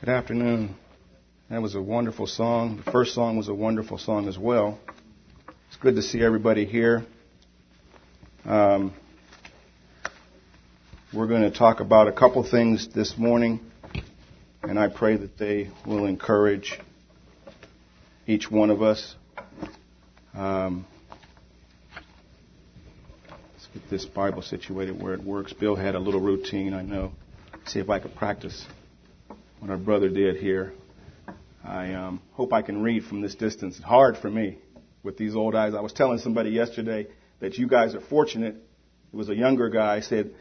Good afternoon. That was a wonderful song. The first song was a wonderful song as well. It's good to see everybody here. Um, we're going to talk about a couple things this morning, and I pray that they will encourage each one of us. Um, let's get this Bible situated where it works. Bill had a little routine, I know. See if I could practice what our brother did here. I um, hope I can read from this distance. It's hard for me with these old eyes. I was telling somebody yesterday that you guys are fortunate. It was a younger guy. said,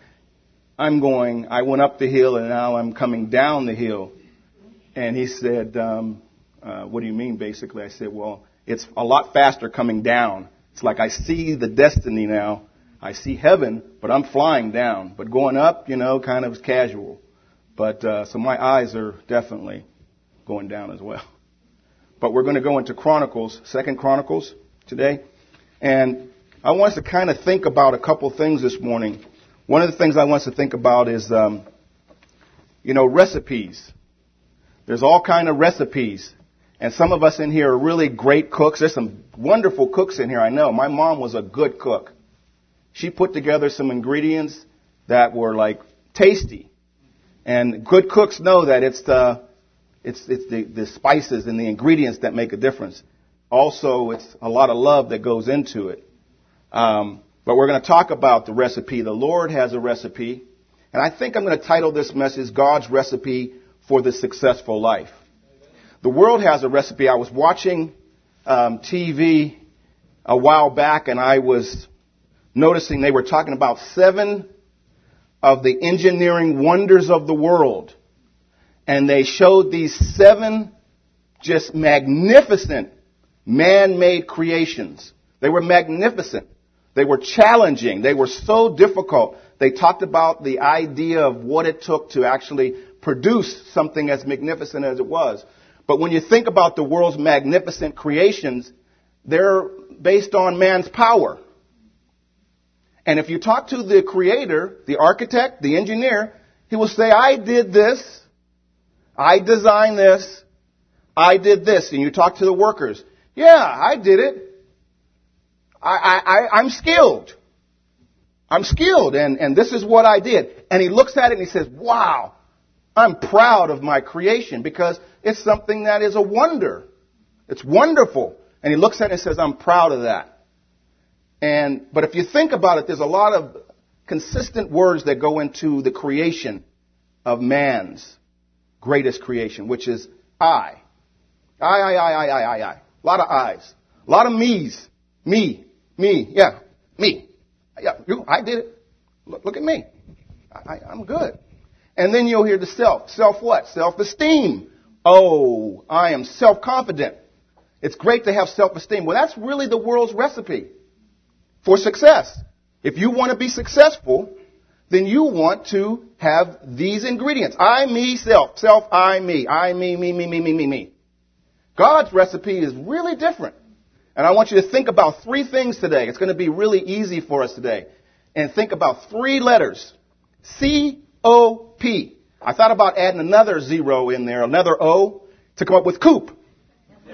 I'm going, I went up the hill and now I'm coming down the hill. And he said, um, uh, what do you mean basically? I said, well, it's a lot faster coming down. It's like I see the destiny now. I see heaven, but I'm flying down. But going up, you know, kind of casual. But, uh, so my eyes are definitely going down as well. But we're going to go into Chronicles, Second Chronicles today. And I want us to kind of think about a couple things this morning. One of the things I want us to think about is, um, you know, recipes. There's all kind of recipes. And some of us in here are really great cooks. There's some wonderful cooks in here, I know. My mom was a good cook. She put together some ingredients that were like tasty. And good cooks know that it's the it's, it's the, the spices and the ingredients that make a difference. Also, it's a lot of love that goes into it. Um, but we're going to talk about the recipe. The Lord has a recipe. And I think I'm going to title this message God's Recipe for the Successful Life. The world has a recipe. I was watching um, TV a while back and I was noticing they were talking about seven of the engineering wonders of the world and they showed these seven just magnificent man-made creations. They were magnificent. They were challenging. They were so difficult. They talked about the idea of what it took to actually produce something as magnificent as it was. But when you think about the world's magnificent creations, they're based on man's power. And if you talk to the creator, the architect, the engineer, he will say, I did this I designed this. I did this. And you talk to the workers. Yeah, I did it. I, I, I'm skilled. I'm skilled and, and this is what I did. And he looks at it and he says, wow, I'm proud of my creation because it's something that is a wonder. It's wonderful. And he looks at it and says, I'm proud of that. And, but if you think about it, there's a lot of consistent words that go into the creation of man's greatest creation, which is I. I, I, I, I, I, I, I. A lot of I's. A lot of me's. Me. Me. Yeah. Me. Yeah. You, I did it. Look, look at me. I, I'm good. And then you'll hear the self. Self what? Self-esteem. Oh, I am self-confident. It's great to have self-esteem. Well, that's really the world's recipe for success. If you want to be successful, then you want to have these ingredients. I, me, self. Self, I, me. I, me, me, me, me, me, me, me. God's recipe is really different. And I want you to think about three things today. It's going to be really easy for us today. And think about three letters. C-O-P. I thought about adding another zero in there, another O, to come up with Coop.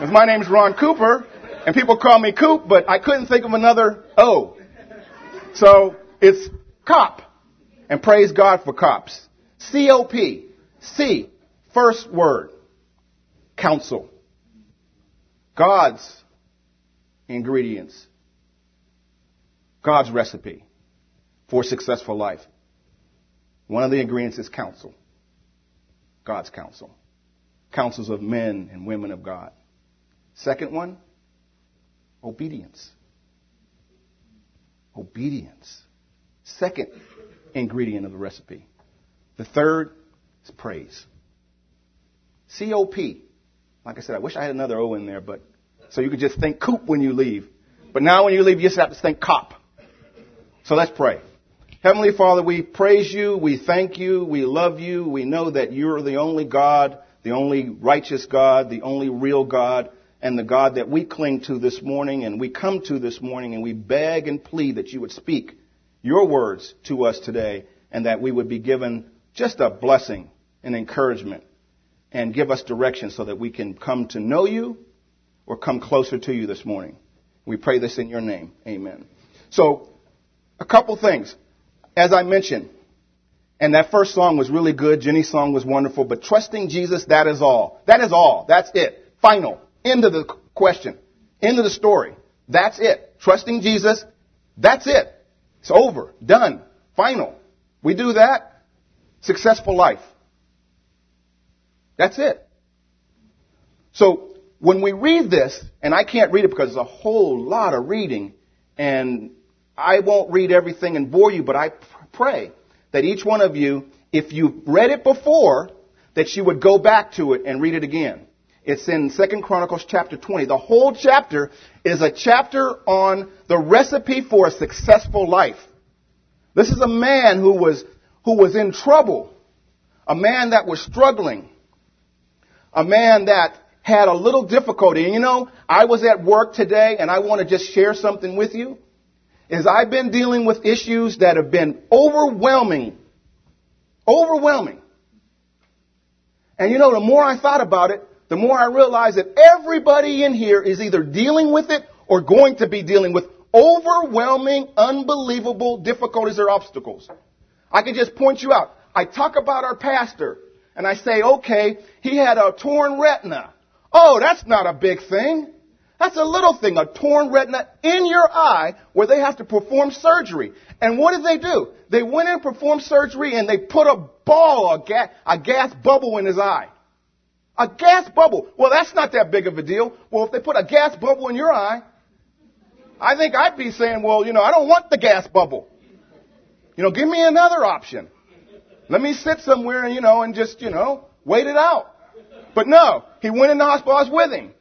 Because my name's Ron Cooper, and people call me Coop, but I couldn't think of another O. So it's cop. And praise God for cops. C-O-P. C. First word. Counsel. God's ingredients. God's recipe for successful life. One of the ingredients is counsel. God's counsel. Counsels of men and women of God. Second one, obedience. Obedience. Second ingredient of the recipe. The third is praise. C-O-P. Like I said, I wish I had another O in there, but so you could just think coop when you leave. But now when you leave, you just have to think cop. So let's pray. Heavenly Father, we praise you, we thank you, we love you, we know that you're the only God, the only righteous God, the only real God, and the God that we cling to this morning and we come to this morning and we beg and plead that you would speak your words to us today and that we would be given just a blessing and encouragement and give us direction so that we can come to know you or come closer to you this morning. We pray this in your name. Amen. So, a couple things. As I mentioned, and that first song was really good. Jenny's song was wonderful. But trusting Jesus, that is all. That is all. That's it. Final. End of the question. End of the story. That's it. Trusting Jesus, that's it. It's over. Done. Final. We do that. Successful life. That's it. So, when we read this, and I can't read it because it's a whole lot of reading, and I won't read everything and bore you, but I pray that each one of you, if you've read it before, that you would go back to it and read it again. It's in 2 Chronicles chapter 20. The whole chapter is a chapter on the recipe for a successful life. This is a man who was, who was in trouble. A man that was struggling. A man that had a little difficulty. And you know, I was at work today and I want to just share something with you. Is I've been dealing with issues that have been overwhelming. Overwhelming. And you know, the more I thought about it, the more I realize that everybody in here is either dealing with it or going to be dealing with overwhelming, unbelievable difficulties or obstacles. I can just point you out. I talk about our pastor and I say, okay, he had a torn retina. Oh, that's not a big thing. That's a little thing, a torn retina in your eye where they have to perform surgery. And what did they do? They went in and performed surgery and they put a ball, a gas, a gas bubble in his eye. A gas bubble. Well, that's not that big of a deal. Well, if they put a gas bubble in your eye, I think I'd be saying, well, you know, I don't want the gas bubble. You know, give me another option. Let me sit somewhere, you know, and just, you know, wait it out. But no, he went in the hospital. I was with him.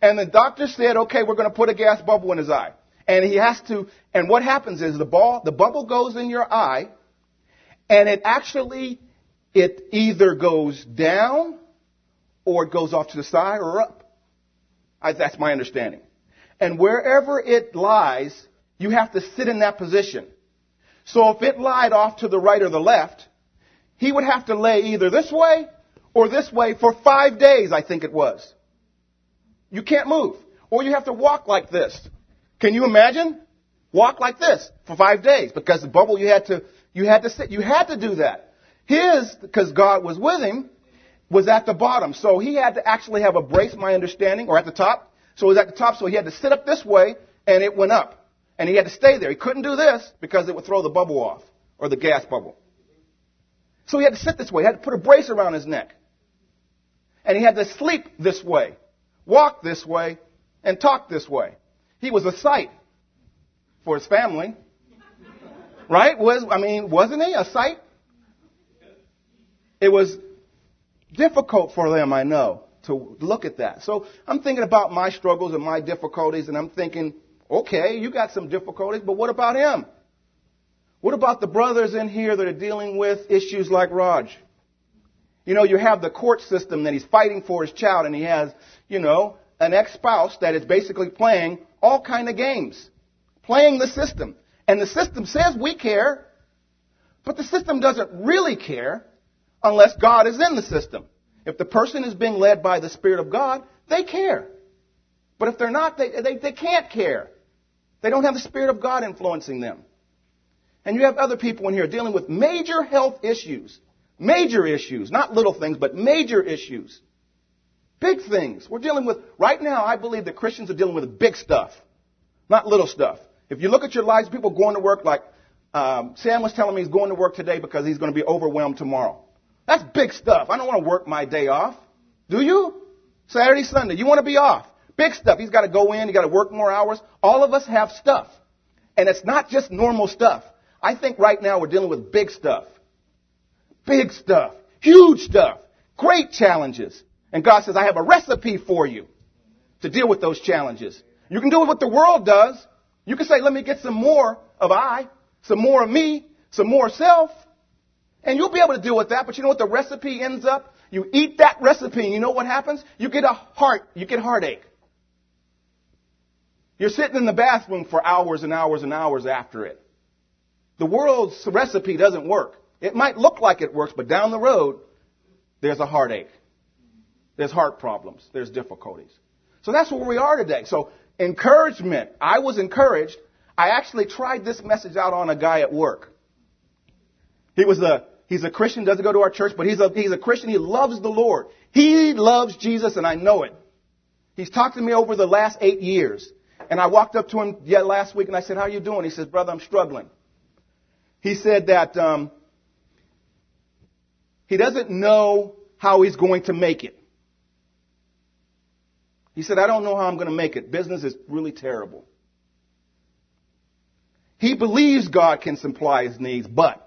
And the doctor said, okay, we're going to put a gas bubble in his eye. And he has to, and what happens is the ball, the bubble goes in your eye, and it actually, it either goes down or it goes off to the side or up. I, that's my understanding. And wherever it lies, you have to sit in that position. So if it lied off to the right or the left, he would have to lay either this way or this way for five days, I think it was. You can't move. Or you have to walk like this. Can you imagine? Walk like this for five days because the bubble you had to, you had to sit, you had to do that. His, because God was with him, was at the bottom. So he had to actually have a brace, my understanding, or at the top. So it was at the top, so he had to sit up this way, and it went up. And he had to stay there. He couldn't do this because it would throw the bubble off, or the gas bubble. So he had to sit this way. He had to put a brace around his neck. And he had to sleep this way, walk this way, and talk this way. He was a sight for his family. Right? Was, I mean, wasn't he a sight? It was difficult for them, I know, to look at that. So I'm thinking about my struggles and my difficulties, and I'm thinking, okay, you got some difficulties, but what about him? What about the brothers in here that are dealing with issues like Raj? You know, you have the court system that he's fighting for his child, and he has, you know, an ex-spouse that is basically playing all kind of games, playing the system. And the system says we care, but the system doesn't really care unless God is in the system. If the person is being led by the Spirit of God, they care. But if they're not, they, they, they can't care. They don't have the Spirit of God influencing them. And you have other people in here dealing with major health issues. Major issues. Not little things, but major issues. Big things. We're dealing with, right now, I believe that Christians are dealing with big stuff. Not little stuff. If you look at your lives, people going to work like, um, Sam was telling me he's going to work today because he's going to be overwhelmed tomorrow. That's big stuff. I don't want to work my day off. Do you? Saturday, Sunday. You want to be off. Big stuff. He's got to go in. He's got to work more hours. All of us have stuff. And it's not just normal stuff. I think right now we're dealing with big stuff. Big stuff. Huge stuff. Great challenges. And God says, I have a recipe for you to deal with those challenges. You can do what the world does. You can say, let me get some more of I, some more of me, some more self. And you'll be able to deal with that, but you know what the recipe ends up? You eat that recipe and you know what happens? You get a heart, you get heartache. You're sitting in the bathroom for hours and hours and hours after it. The world's recipe doesn't work. It might look like it works, but down the road, there's a heartache. There's heart problems. There's difficulties. So that's where we are today. So encouragement. I was encouraged. I actually tried this message out on a guy at work. He was a, he's a Christian, doesn't go to our church, but he's a, he's a Christian. He loves the Lord. He loves Jesus and I know it. He's talked to me over the last eight years. And I walked up to him yeah, last week and I said, how are you doing? He says, brother, I'm struggling. He said that, um, he doesn't know how he's going to make it. He said, I don't know how I'm going to make it. Business is really terrible. He believes God can supply his needs, but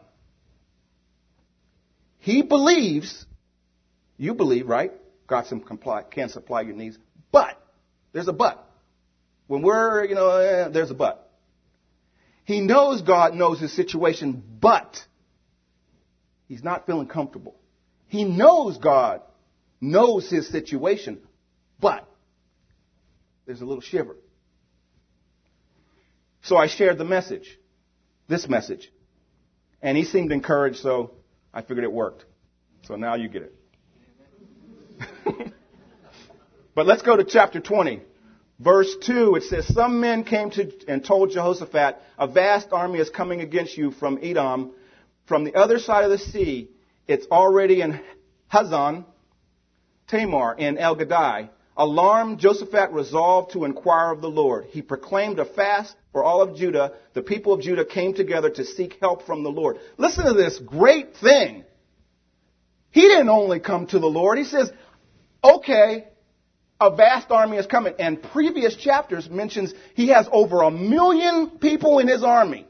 he believes, you believe, right? God can supply your needs, but there's a but. When we're, you know, eh, there's a but. He knows God knows his situation, but he's not feeling comfortable. He knows God knows his situation, but there's a little shiver. So I shared the message, this message. And he seemed encouraged, so I figured it worked. So now you get it. but let's go to chapter 20. Verse 2, it says, Some men came to and told Jehoshaphat, A vast army is coming against you from Edom, from the other side of the sea. It's already in Hazazon, Tamar, and En Gedi. Alarmed, Jehoshaphat resolved to inquire of the Lord. He proclaimed a fast for all of Judah. The people of Judah came together to seek help from the Lord. Listen to this great thing. He didn't only come to the Lord. He says, okay, a vast army is coming. And previous chapters mentions he has over a million people in his army.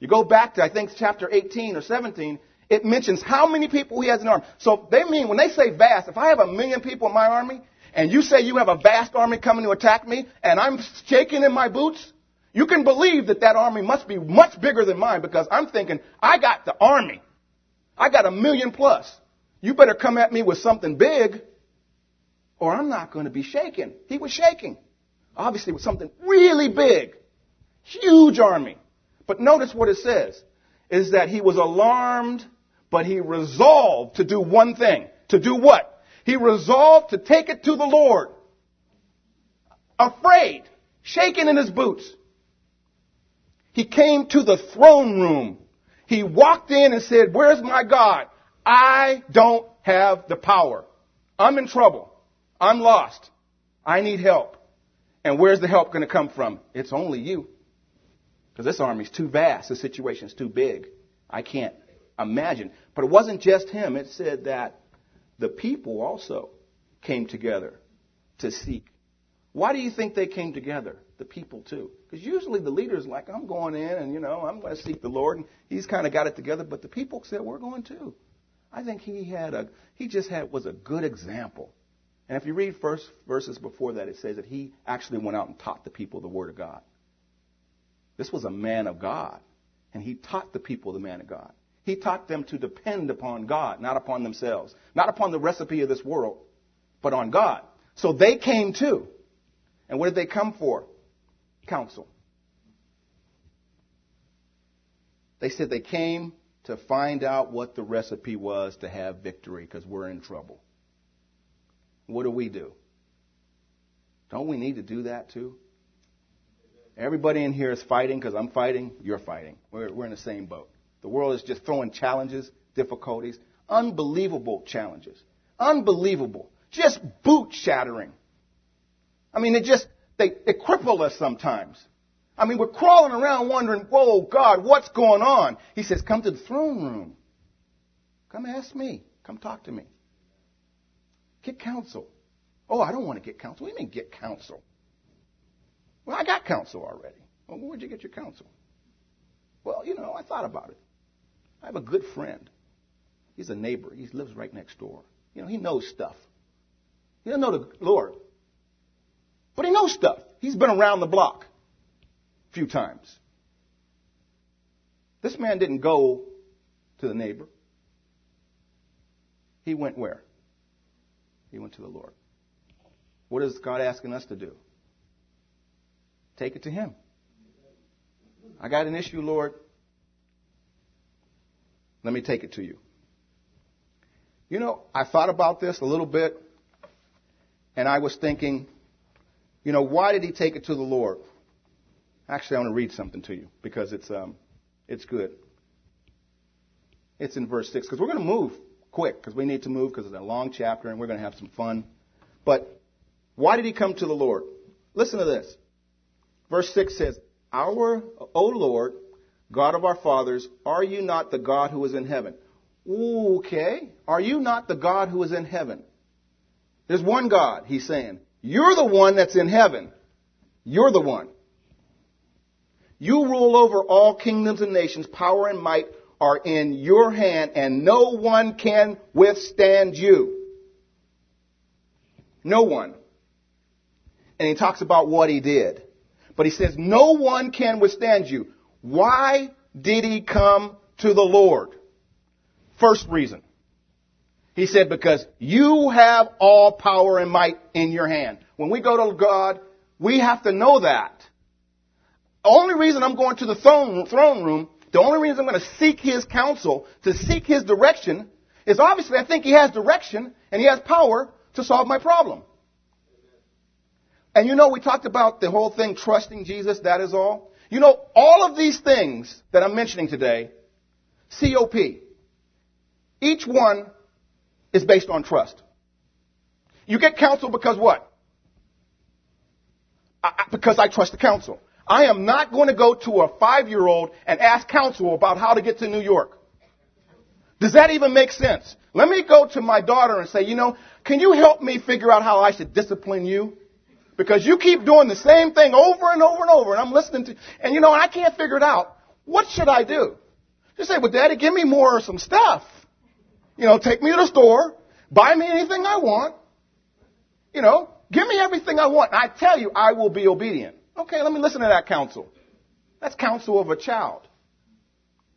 You go back to, I think, chapter 18 or 17, it mentions how many people he has in the army. So they mean, when they say vast, if I have a million people in my army, and you say you have a vast army coming to attack me, and I'm shaking in my boots, you can believe that that army must be much bigger than mine because I'm thinking, I got the army. I got a million plus. You better come at me with something big or I'm not going to be shaken. He was shaking. Obviously with something really big. Huge army. But notice what it says is that he was alarmed, but he resolved to do one thing. To do what? He resolved to take it to the Lord. Afraid, shaking in his boots. He came to the throne room. He walked in and said, where's my God? I don't have the power. I'm in trouble. I'm lost. I need help. And where's the help going to come from? It's only you. Because this army's too vast. The situation's too big. I can't imagine. But it wasn't just him. It said that the people also came together to seek. Why do you think they came together? The people too. Because usually the leader's like, I'm going in and, you know, I'm going to seek the Lord. And he's kind of got it together. But the people said, we're going too. I think he had a, he just had, was a good example. And if you read first verses before that, it says that he actually went out and taught the people the Word of God. This was a man of God. And he taught the people the man of God. He taught them to depend upon God, not upon themselves, not upon the recipe of this world, but on God. So they came too. And what did they come for? Counsel. They said they came to find out what the recipe was to have victory because we're in trouble. What do we do? Don't we need to do that too? Everybody in here is fighting because I'm fighting, you're fighting. We're, we're in the same boat. The world is just throwing challenges, difficulties, unbelievable challenges. Unbelievable. Just boot shattering. I mean, it just, they, they cripple us sometimes. I mean, we're crawling around wondering, whoa, God, what's going on? He says, come to the throne room. Come ask me. Come talk to me. Get counsel. Oh, I don't want to get counsel. What do you mean get counsel? Well, I got counsel already. Well, where'd you get your counsel? Well, you know, I thought about it. I have a good friend. He's a neighbor. He lives right next door. You know, he knows stuff. He doesn't know the Lord. But he knows stuff. He's been around the block a few times. This man didn't go to the neighbor. He went where? He went to the Lord. What is God asking us to do? Take it to Him. I got an issue, Lord. Let me take it to you. You know, I thought about this a little bit, and I was thinking, you know, why did he take it to the Lord? Actually, I want to read something to you because it's um, it's good. It's in verse six because we're going to move quick because we need to move because it's a long chapter and we're going to have some fun. But why did he come to the Lord? Listen to this. Verse 6 says, Our, O Lord, God of our fathers, are you not the God who is in heaven? Okay. Are you not the God who is in heaven? There's one God, he's saying. You're the one that's in heaven. You're the one. You rule over all kingdoms and nations. Power and might are in your hand, and no one can withstand you. No one. And he talks about what he did. But he says, no one can withstand you. Why did he come to the Lord? First reason. He said, because you have all power and might in your hand. When we go to God, we have to know that. The only reason I'm going to the throne, throne room, the only reason I'm going to seek His counsel, to seek His direction, is obviously I think He has direction and He has power to solve my problem. And you know, we talked about the whole thing, trusting Jesus, that is all. You know, all of these things that I'm mentioning today, COP, each one is based on trust. You get counsel because what? I, because I trust the counsel. I am not going to go to a five year old and ask counsel about how to get to New York. Does that even make sense? Let me go to my daughter and say, you know, can you help me figure out how I should discipline you? Because you keep doing the same thing over and over and over, and I'm listening to, and you know, I can't figure it out. What should I do? Just say, well, daddy, give me more some stuff. You know, take me to the store, buy me anything I want. You know, give me everything I want. And I tell you, I will be obedient. Okay, let me listen to that counsel. That's counsel of a child.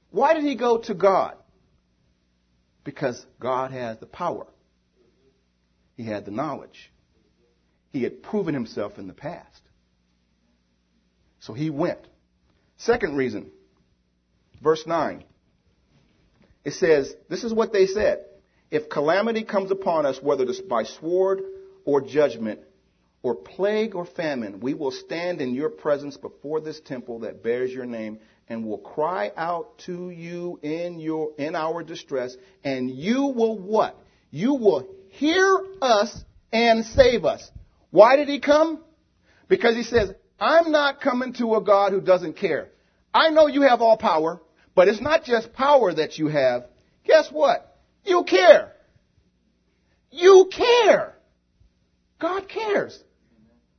Why did he go to God? Because God has the power. He had the knowledge. He had proven himself in the past. So he went. Second reason, verse 9. It says, this is what they said. If calamity comes upon us, whether by sword or judgment, or plague or famine, we will stand in your presence before this temple that bears your name and will cry out to you in your in our distress and you will what? You will hear us and save us. Why did he come? Because he says, I'm not coming to a God who doesn't care. I know you have all power, but it's not just power that you have. Guess what? You care. You care. God cares.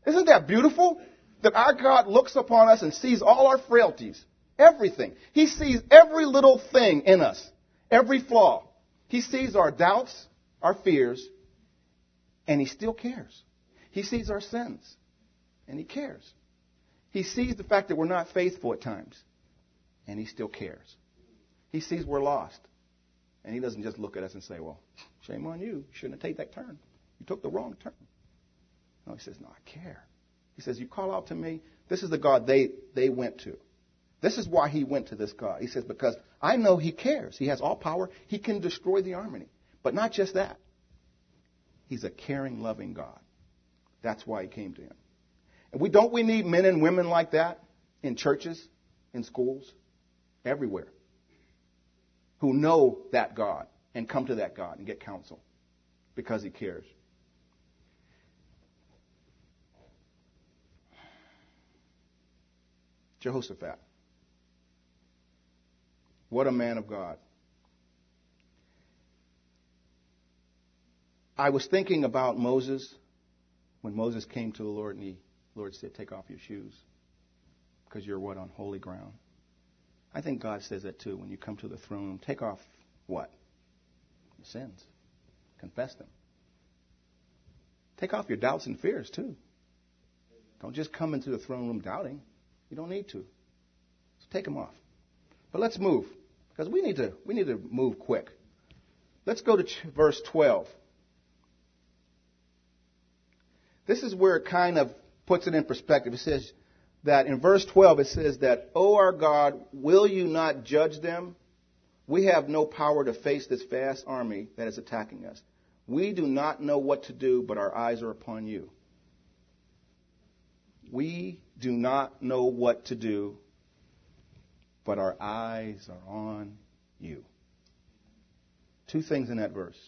Isn't that beautiful? That our God looks upon us and sees all our frailties, everything. He sees every little thing in us, every flaw. He sees our doubts, our fears, and He still cares. He sees our sins, and He cares. He sees the fact that we're not faithful at times, and He still cares. He sees we're lost, and He doesn't just look at us and say, Well, shame on you. You shouldn't have taken that turn. You took the wrong turn. No, he says, No, I care. He says, You call out to me. This is the God they, they went to. This is why he went to this God. He says, Because I know he cares. He has all power. He can destroy the army. But not just that. He's a caring, loving God. That's why he came to him. And we don't we need men and women like that in churches, in schools, everywhere, who know that God and come to that God and get counsel because he cares. Jehoshaphat. What a man of God. I was thinking about Moses when Moses came to the Lord and the Lord said, Take off your shoes because you're what? On holy ground. I think God says that too when you come to the throne. Take off what? Your sins. Confess them. Take off your doubts and fears too. Don't just come into the throne room doubting. You don't need to. So take them off. But let's move because we need to we need to move quick. Let's go to ch- verse 12. This is where it kind of puts it in perspective. It says that in verse 12 it says that, "O our God, will you not judge them? We have no power to face this vast army that is attacking us. We do not know what to do, but our eyes are upon you. We do not know what to do, but our eyes are on you. Two things in that verse.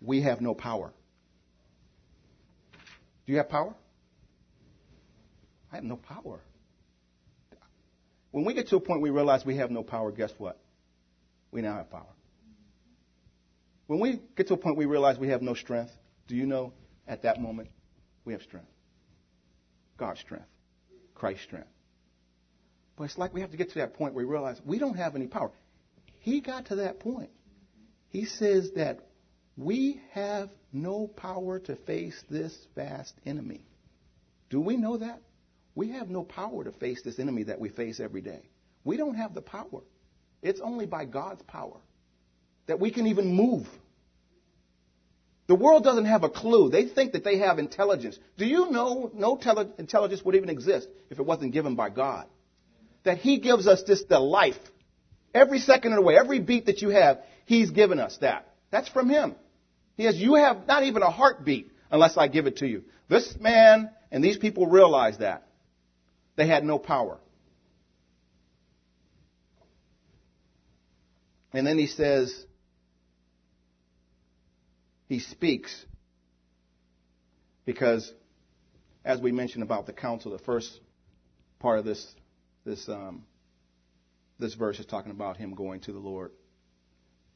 We have no power. You have power? I have no power. When we get to a point we realize we have no power, guess what? We now have power. When we get to a point we realize we have no strength, do you know at that moment we have strength? God's strength, Christ's strength. But it's like we have to get to that point where we realize we don't have any power. He got to that point. He says that we have no power to face this vast enemy. Do we know that? We have no power to face this enemy that we face every day. We don't have the power. It's only by God's power that we can even move. The world doesn't have a clue. They think that they have intelligence. Do you know no tele- intelligence would even exist if it wasn't given by God? That He gives us this the life. Every second of the way, every beat that you have, He's given us that. That's from Him. He has, you have not even a heartbeat unless I give it to you. This man and these people realized that. They had no power. And then he says, he speaks because, as we mentioned about the counsel, the first part of this this um, this verse is talking about him going to the Lord,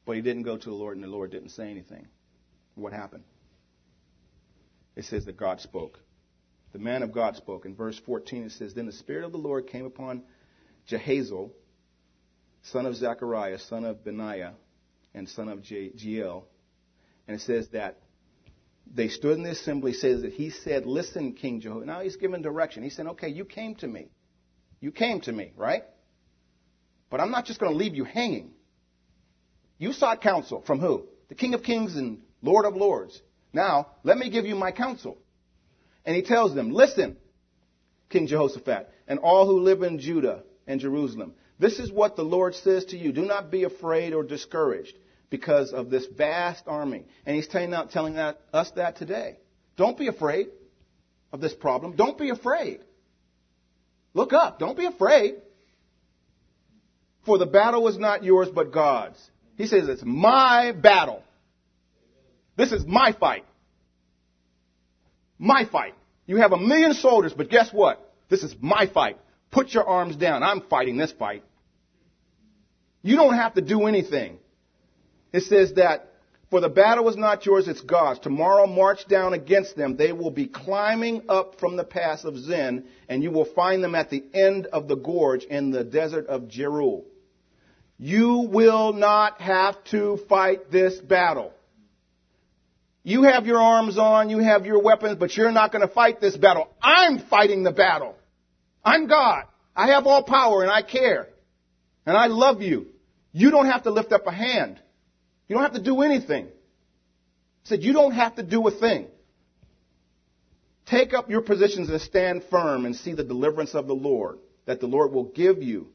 but he didn't go to the Lord, and the Lord didn't say anything. What happened? It says that God spoke. The man of God spoke. In verse 14, it says, Then the Spirit of the Lord came upon Jehaziel, son of Zechariah, son of Benaiah, and son of Jeiel. And it says that they stood in the assembly, says that he said, Listen, King Jehoiakim. Now he's given direction. He said, Okay, you came to me. You came to me, right? But I'm not just going to leave you hanging. You sought counsel from who? The King of Kings and Lord of Lords. Now, let me give you my counsel. And he tells them, Listen, King Jehoshaphat, and all who live in Judah and Jerusalem, this is what the Lord says to you. Do not be afraid or discouraged because of this vast army. And he's telling, telling that, us that today. Don't be afraid of this problem. Don't be afraid. Look up. Don't be afraid. For the battle is not yours, but God's. He says, It's my battle. This is my fight. My fight. You have a million soldiers, but guess what? This is my fight. Put your arms down. I'm fighting this fight. You don't have to do anything. It says that, for the battle is not yours, it's God's. Tomorrow march down against them. They will be climbing up from the pass of Ziz, and you will find them at the end of the gorge in the desert of Jeruel. You will not have to fight this battle. You have your arms on, you have your weapons, but you're not going to fight this battle. I'm fighting the battle. I'm God. I have all power and I care. And I love you. You don't have to lift up a hand. You don't have to do anything. He said, you don't have to do a thing. Take up your positions and stand firm and see the deliverance of the Lord that the Lord will give you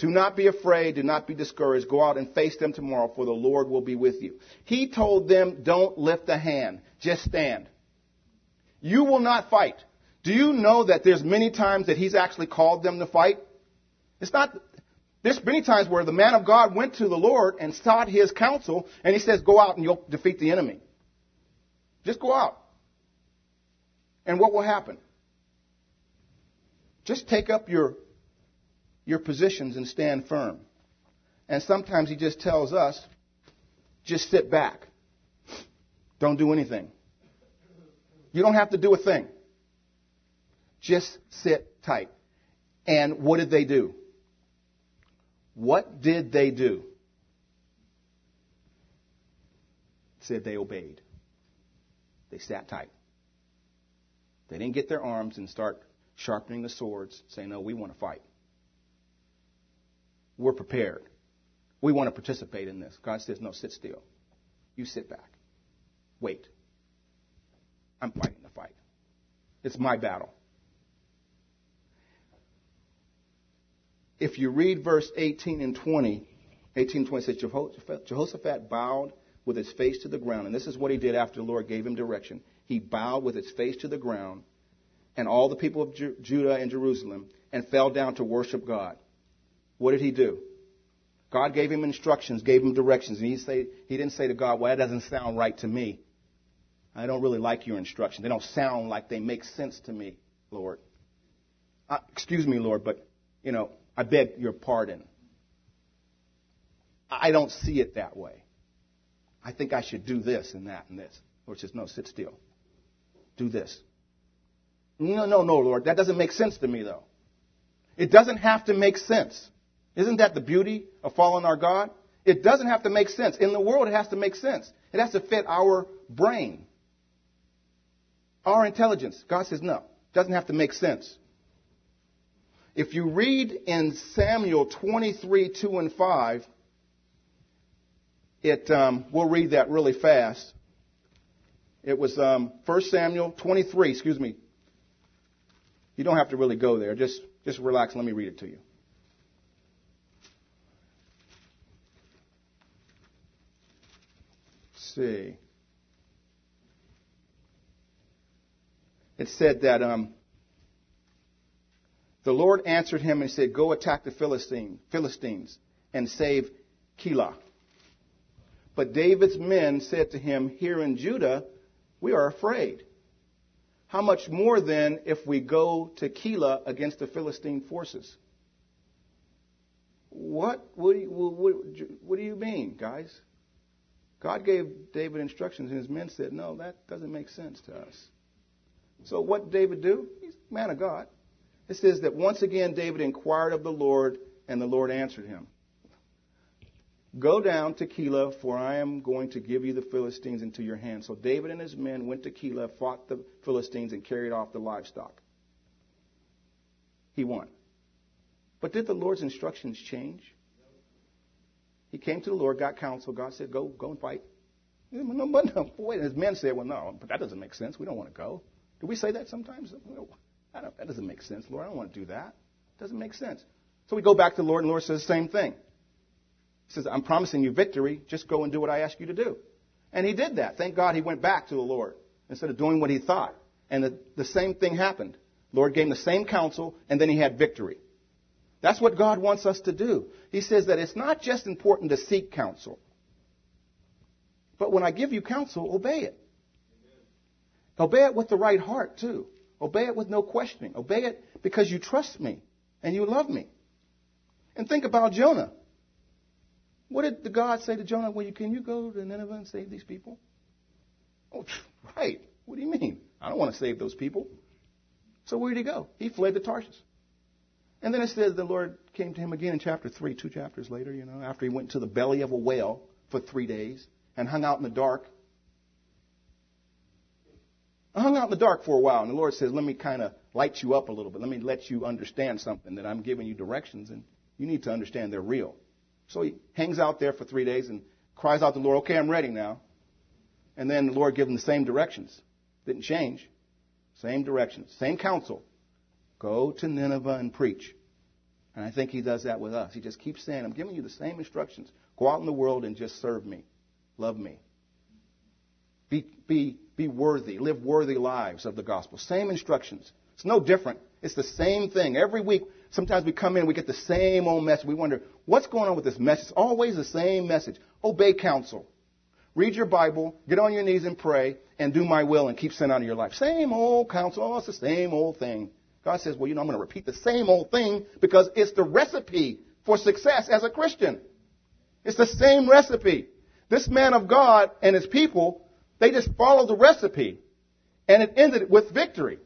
do not be afraid. Do not be discouraged. Go out and face them tomorrow, for the Lord will be with you. He told them, don't lift a hand. Just stand. You will not fight. Do you know that there's many times that he's actually called them to fight? It's not, there's many times where the man of God went to the Lord and sought his counsel, and he says, go out and you'll defeat the enemy. Just go out. And what will happen? Just take up your your positions and stand firm. And sometimes he just tells us, just sit back. Don't do anything. You don't have to do a thing. Just sit tight. And what did they do? What did they do? said they obeyed. They sat tight. They didn't get their arms and start sharpening the swords, saying, No, we want to fight we're prepared. We want to participate in this. God says, no, sit still. You sit back. Wait. I'm fighting the fight. It's my battle. if you read verse 18 and 20, 18 and 20 says Jehoshaphat bowed with his face to the ground. And this is what he did after the Lord gave him direction. He bowed with his face to the ground, and all the people of Ju- Judah and Jerusalem, and fell down to worship God. What did he do? God gave him instructions, gave him directions, and he, say, he didn't say to God, Well, that doesn't sound right to me. I don't really like your instructions. They don't sound like they make sense to me, Lord. Uh, excuse me, Lord, but, you know, I beg your pardon. I don't see it that way. I think I should do this and that and this. Lord says, no, sit still. Do this. No, no, no, Lord. That doesn't make sense to me, though. It doesn't have to make sense. Isn't that the beauty of following our God? It doesn't have to make sense. In the world, it has to make sense. It has to fit our brain, our intelligence. God says, no, it doesn't have to make sense. If you read in Samuel 23, 2 and 5, it, um, we'll read that really fast. It was um, 1 Samuel 23, excuse me. You don't have to really go there. Just, just relax. Let me read it to you. See. It said that um, the Lord answered him and said, Go attack the Philistine, Philistines and save Keilah. But David's men said to him, Here in Judah, we are afraid. How much more then if we go to Keilah against the Philistine forces? What, what, what, what do you mean, guys? God gave David instructions, and his men said, No, that doesn't make sense to us. So what did David do? He's a man of God. It says that once again David inquired of the Lord, and the Lord answered him. Go down to Keilah, for I am going to give you the Philistines into your hand. So David and his men went to Keilah, fought the Philistines, and carried off the livestock. He won. But did the Lord's instructions change? He came to the Lord, got counsel. God said, Go, go and fight. No, but no, wait. His men said, Well, no, but that doesn't make sense. We don't want to go. Do we say that sometimes? that doesn't make sense, Lord. I don't want to do that. It doesn't make sense. So we go back to the Lord, and the Lord says the same thing. He says, I'm promising you victory. Just go and do what I ask you to do. And he did that. Thank God he went back to the Lord instead of doing what he thought. And the, the same thing happened. Lord gave him the same counsel, and then he had victory. That's what God wants us to do. He says that it's not just important to seek counsel, but when I give you counsel, obey it. Obey it with the right heart, too. Obey it with no questioning. Obey it because you trust me and you love me. And think about Jonah. What did the God say to Jonah? Well, can you go to Nineveh and save these people? Oh, right. What do you mean? I don't want to save those people. So where did he go? He fled to Tarshish. And then it says the Lord came to him again in chapter 3, two chapters later, you know, after he went to the belly of a whale for three days and hung out in the dark I hung out in the dark for a while, and the Lord says, Let me kind of light you up a little bit. Let me let you understand something that I'm giving you directions, and you need to understand they're real. So he hangs out there for three days and cries out to the Lord, Okay, I'm ready now. And then the Lord gives him the same directions. Didn't change. Same directions, same counsel. Go to Nineveh and preach. And I think he does that with us. He just keeps saying, I'm giving you the same instructions. Go out in the world and just serve me. Love me. Be, be, be worthy. Live worthy lives of the gospel. Same instructions. It's no different. It's the same thing. Every week, sometimes we come in, we get the same old message. We wonder, what's going on with this message? It's always the same message. Obey counsel. Read your Bible, get on your knees and pray, and do my will and keep sin out of your life. Same old counsel. Oh, it's the same old thing. God says, well, you know, I'm going to repeat the same old thing because it's the recipe for success as a Christian. It's the same recipe. This man of God and his people they just followed the recipe. And it ended with victory.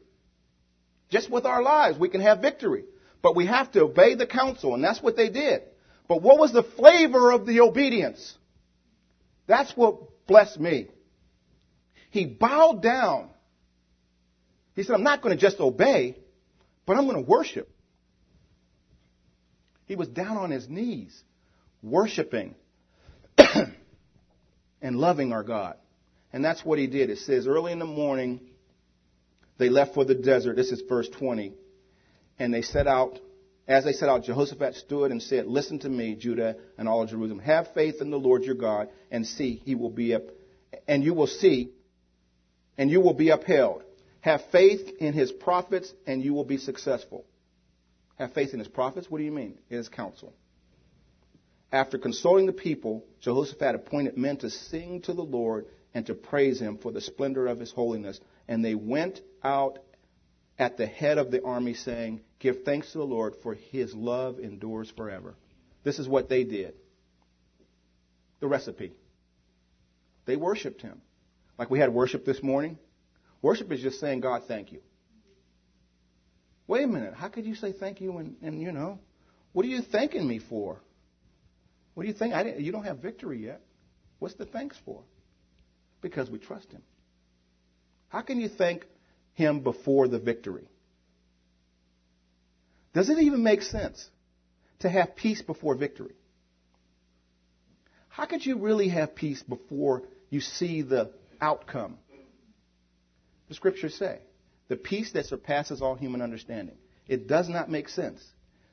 Just with our lives, we can have victory. But we have to obey the counsel, and that's what they did. But what was the flavor of the obedience? That's what blessed me. He bowed down. He said, I'm not going to just obey, but I'm going to worship. He was down on his knees, worshiping and loving our God. And that's what he did. It says, early in the morning, they left for the desert. This is verse 20. And they set out As they set out, Jehoshaphat stood and said, Listen to me, Judah and all of Jerusalem. Have faith in the Lord your God, and see, he will be up, and you will see, and you will be upheld. Have faith in his prophets, and you will be successful. Have faith in his prophets? What do you mean? In his counsel. After consulting the people, Jehoshaphat appointed men to sing to the Lord and to praise him for the splendor of his holiness. And they went out at the head of the army saying, Give thanks to the Lord, for his love endures forever. This is what they did. The recipe. They worshiped him. Like we had worship this morning. Worship is just saying, God, thank you. Wait a minute. How could you say thank you and, and you know, what are you thanking me for? What do you think? you don't have victory yet. What's the thanks for? Because we trust him. How can you thank him before the victory? Does it even make sense to have peace before victory? How could you really have peace before you see the outcome? The scriptures say, the peace that surpasses all human understanding. It does not make sense.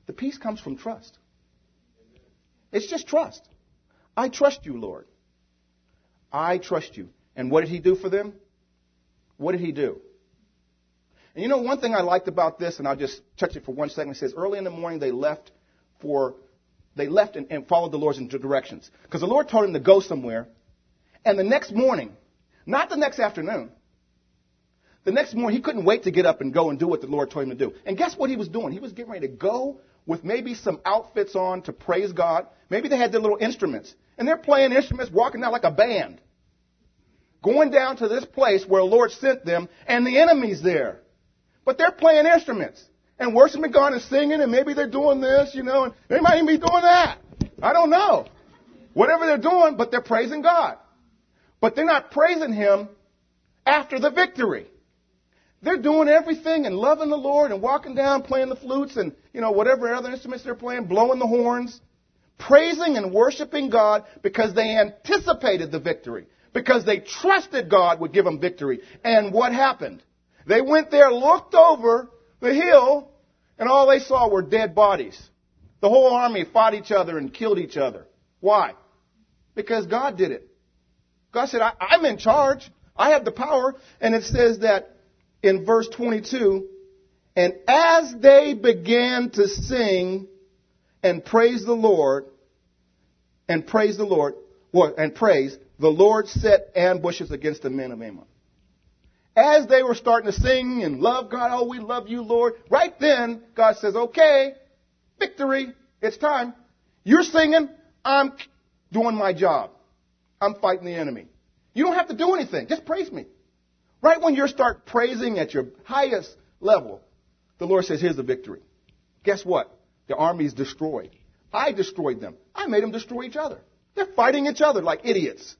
The peace comes from trust. It's just trust. I trust you, Lord. I trust you. And what did he do for them? What did he do? And you know, one thing I liked about this, and I'll just touch it for one second. It says, early in the morning they left for, they left and, and followed the Lord's directions. Because the Lord told him to go somewhere. And the next morning, not the next afternoon, the next morning he couldn't wait to get up and go and do what the Lord told him to do. And guess what he was doing? He was getting ready to go with maybe some outfits on to praise God. Maybe they had their little instruments. And they're playing instruments, walking out like a band. Going down to this place where the Lord sent them, and the enemy's there. But they're playing instruments and worshiping God and singing, and maybe they're doing this, you know, and they might even be doing that. I don't know. Whatever they're doing, but they're praising God. But they're not praising Him after the victory. They're doing everything and loving the Lord and walking down, playing the flutes and, you know, whatever other instruments they're playing, blowing the horns, praising and worshiping God because they anticipated the victory, because they trusted God would give them victory. And what happened? They went there, looked over the hill, and all they saw were dead bodies. The whole army fought each other and killed each other. Why? Because God did it. God said, I, am in charge. I have the power. And it says that in verse 22, and as they began to sing and praise the Lord, and praise the Lord, and praise, the Lord set ambushes against the men of Ammon. As they were starting to sing and love God, oh, we love you, Lord, right then, God says, okay, victory, it's time. You're singing, I'm doing my job. I'm fighting the enemy. You don't have to do anything. Just praise me. Right when you start praising at your highest level, the Lord says, here's the victory. Guess what? The army is destroyed. I destroyed them. I made them destroy each other. They're fighting each other like idiots.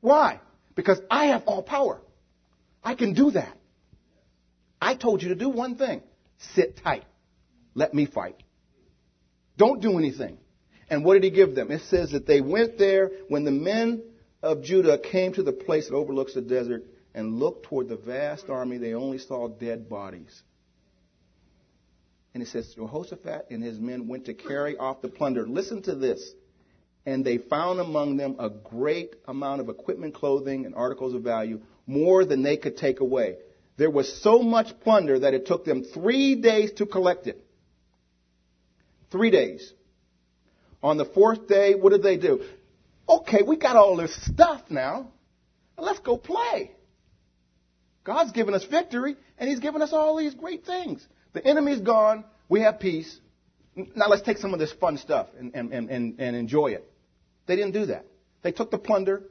Why? Because I have all power. I can do that. I told you to do one thing. Sit tight. Let me fight. Don't do anything. And what did he give them? It says that they went there when the men of Judah came to the place that overlooks the desert and looked toward the vast army, they only saw dead bodies. And it says, Jehoshaphat and his men went to carry off the plunder. Listen to this. And they found among them a great amount of equipment, clothing, and articles of value, more than they could take away. There was so much plunder that it took them three days to collect it. Three days. On the fourth day, what did they do? Okay, we got all this stuff now. Let's go play. God's given us victory, and He's given us all these great things. The enemy's gone. We have peace. Now let's take some of this fun stuff and, and, and, and enjoy it. They didn't do that. They took the plunder,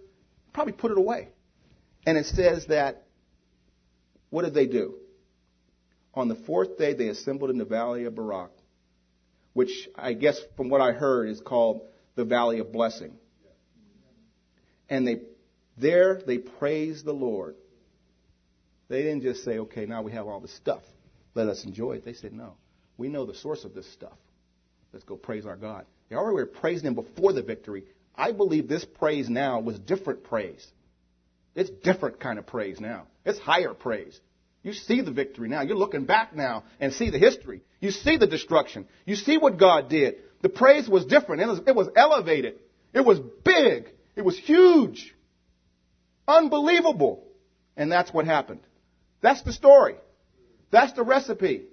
probably put it away. And it says that, what did they do? On the fourth day, they assembled in the valley of Barak, which I guess from what I heard is called the valley of blessing. And they, there they praised the Lord they didn't just say, okay, now we have all this stuff. Let us enjoy it. They said, no. We know the source of this stuff. Let's go praise our God. They already were praising Him before the victory. I believe this praise now was different praise. It's different kind of praise now. It's higher praise. You see the victory now. You're looking back now and see the history. You see the destruction. You see what God did. The praise was different. It was, it was elevated. It was big. It was huge. Unbelievable. And that's what happened. That's the story. That's the recipe.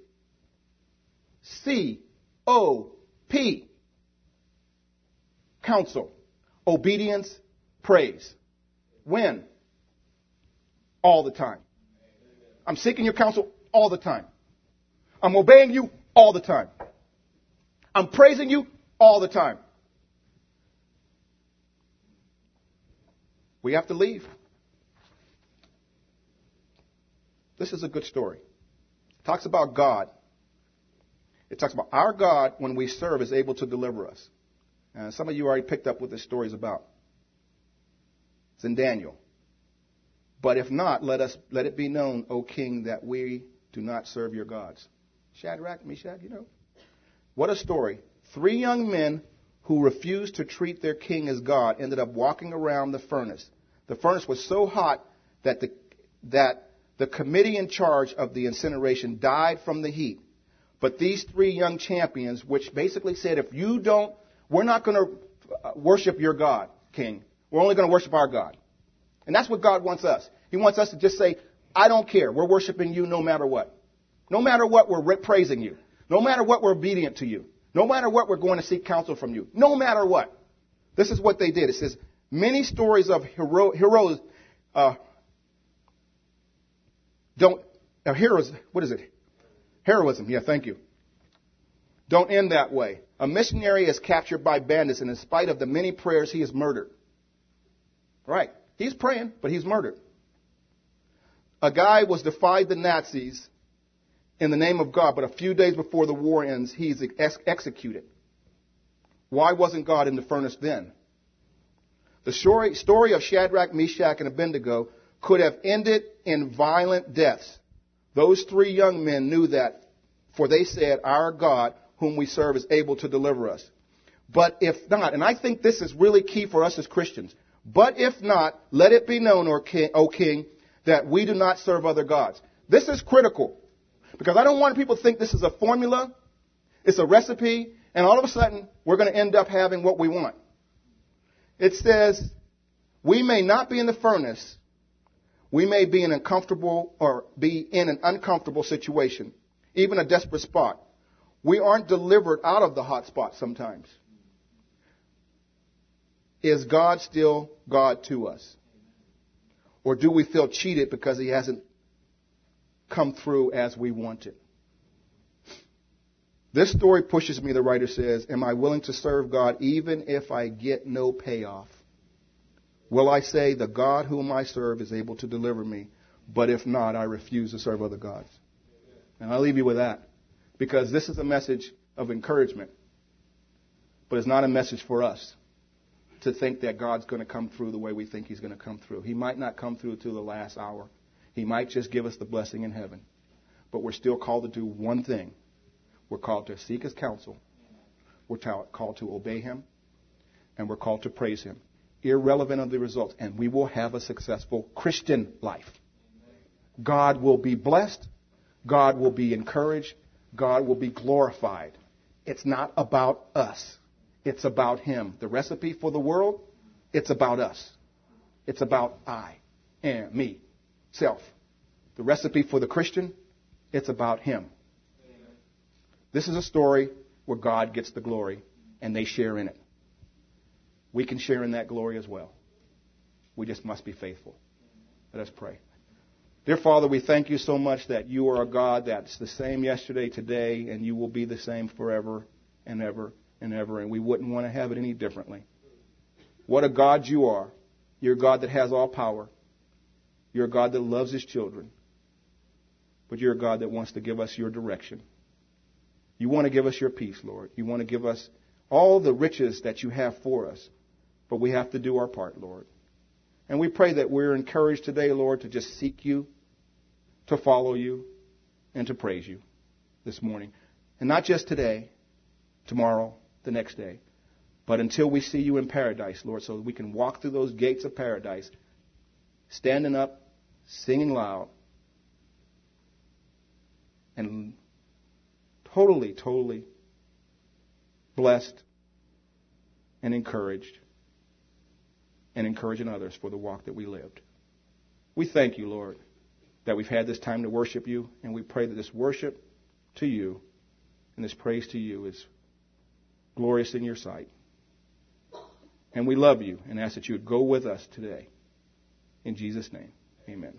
C O P. Counsel. Obedience. Praise. When? All the time. I'm seeking your counsel all the time. I'm obeying you all the time. I'm praising you all the time. We have to leave. This is a good story. It talks about God. It talks about our God, when we serve, is able to deliver us. And some of you already picked up what this story is about. It's in Daniel. But if not, let us let it be known, O king, that we do not serve your gods. Shadrach, Meshach, you know. What a story. Three young men who refused to treat their king as God ended up walking around the furnace. The furnace was so hot that the, that the committee in charge of the incineration died from the heat. But these three young champions, which basically said, if you don't, we're not going to uh, worship your God, king. We're only going to worship our God. And that's what God wants us. He wants us to just say, I don't care. We're worshiping you no matter what. No matter what, we're praising you. No matter what, we're obedient to you. No matter what, we're going to seek counsel from you. No matter what. This is what they did. It says, many stories of hero, heroes, uh, don't, uh, heroes, what is it? Heroism. Yeah, thank you. Don't end that way. A missionary is captured by bandits, and in spite of the many prayers, he is murdered. Right. He's praying, but he's murdered. A guy was defied the Nazis in the name of God, but a few days before the war ends, he's ex- executed. Why wasn't God in the furnace then? The story, story of Shadrach, Meshach, and Abednego could have ended in violent deaths. Those three young men knew that, for they said, Our God, whom we serve, is able to deliver us. But if not, and I think this is really key for us as Christians, but if not, let it be known, O king, that we do not serve other gods. This is critical. Because I don't want people to think this is a formula, it's a recipe, and all of a sudden we're going to end up having what we want. It says, we may not be in the furnace, we may be in an uncomfortable or be in an uncomfortable situation, even a desperate spot. We aren't delivered out of the hot spot sometimes. Is God still God to us? Or do we feel cheated because he hasn't come through as we want it. This story pushes me, the writer says, Am I willing to serve God even if I get no payoff? Will I say, The God whom I serve is able to deliver me, but if not, I refuse to serve other gods? And I'll leave you with that because this is a message of encouragement, but it's not a message for us to think that God's going to come through the way we think He's going to come through. He might not come through till the last hour. He might just give us the blessing in heaven. But we're still called to do one thing. We're called to seek His counsel. We're called to obey Him. And we're called to praise Him, irrelevant of the results. And we will have a successful Christian life. God will be blessed. God will be encouraged. God will be glorified. It's not about us. It's about Him. The recipe for the world, it's about us. It's about I and me self. The recipe for the Christian, it's about him. This is a story where God gets the glory and they share in it. We can share in that glory as well. We just must be faithful. Let us pray. Dear Father, we thank you so much that you are a God that's the same yesterday, today, and you will be the same forever and ever and ever, and we wouldn't want to have it any differently. What a God you are. You're a God that has all power. You're a God that loves His children. But you're a God that wants to give us your direction. You want to give us your peace, Lord. You want to give us all the riches that you have for us. But we have to do our part, Lord. And we pray that we're encouraged today, Lord, to just seek you, to follow you, and to praise you this morning. And not just today, tomorrow, the next day, but until we see you in paradise, Lord, so that we can walk through those gates of paradise, standing up singing loud, and totally, totally blessed and encouraged and encouraging others for the walk that we lived. We thank you, Lord, that we've had this time to worship you, and we pray that this worship to you and this praise to you is glorious in your sight. And we love you and ask that you would go with us today. In Jesus' name, amen.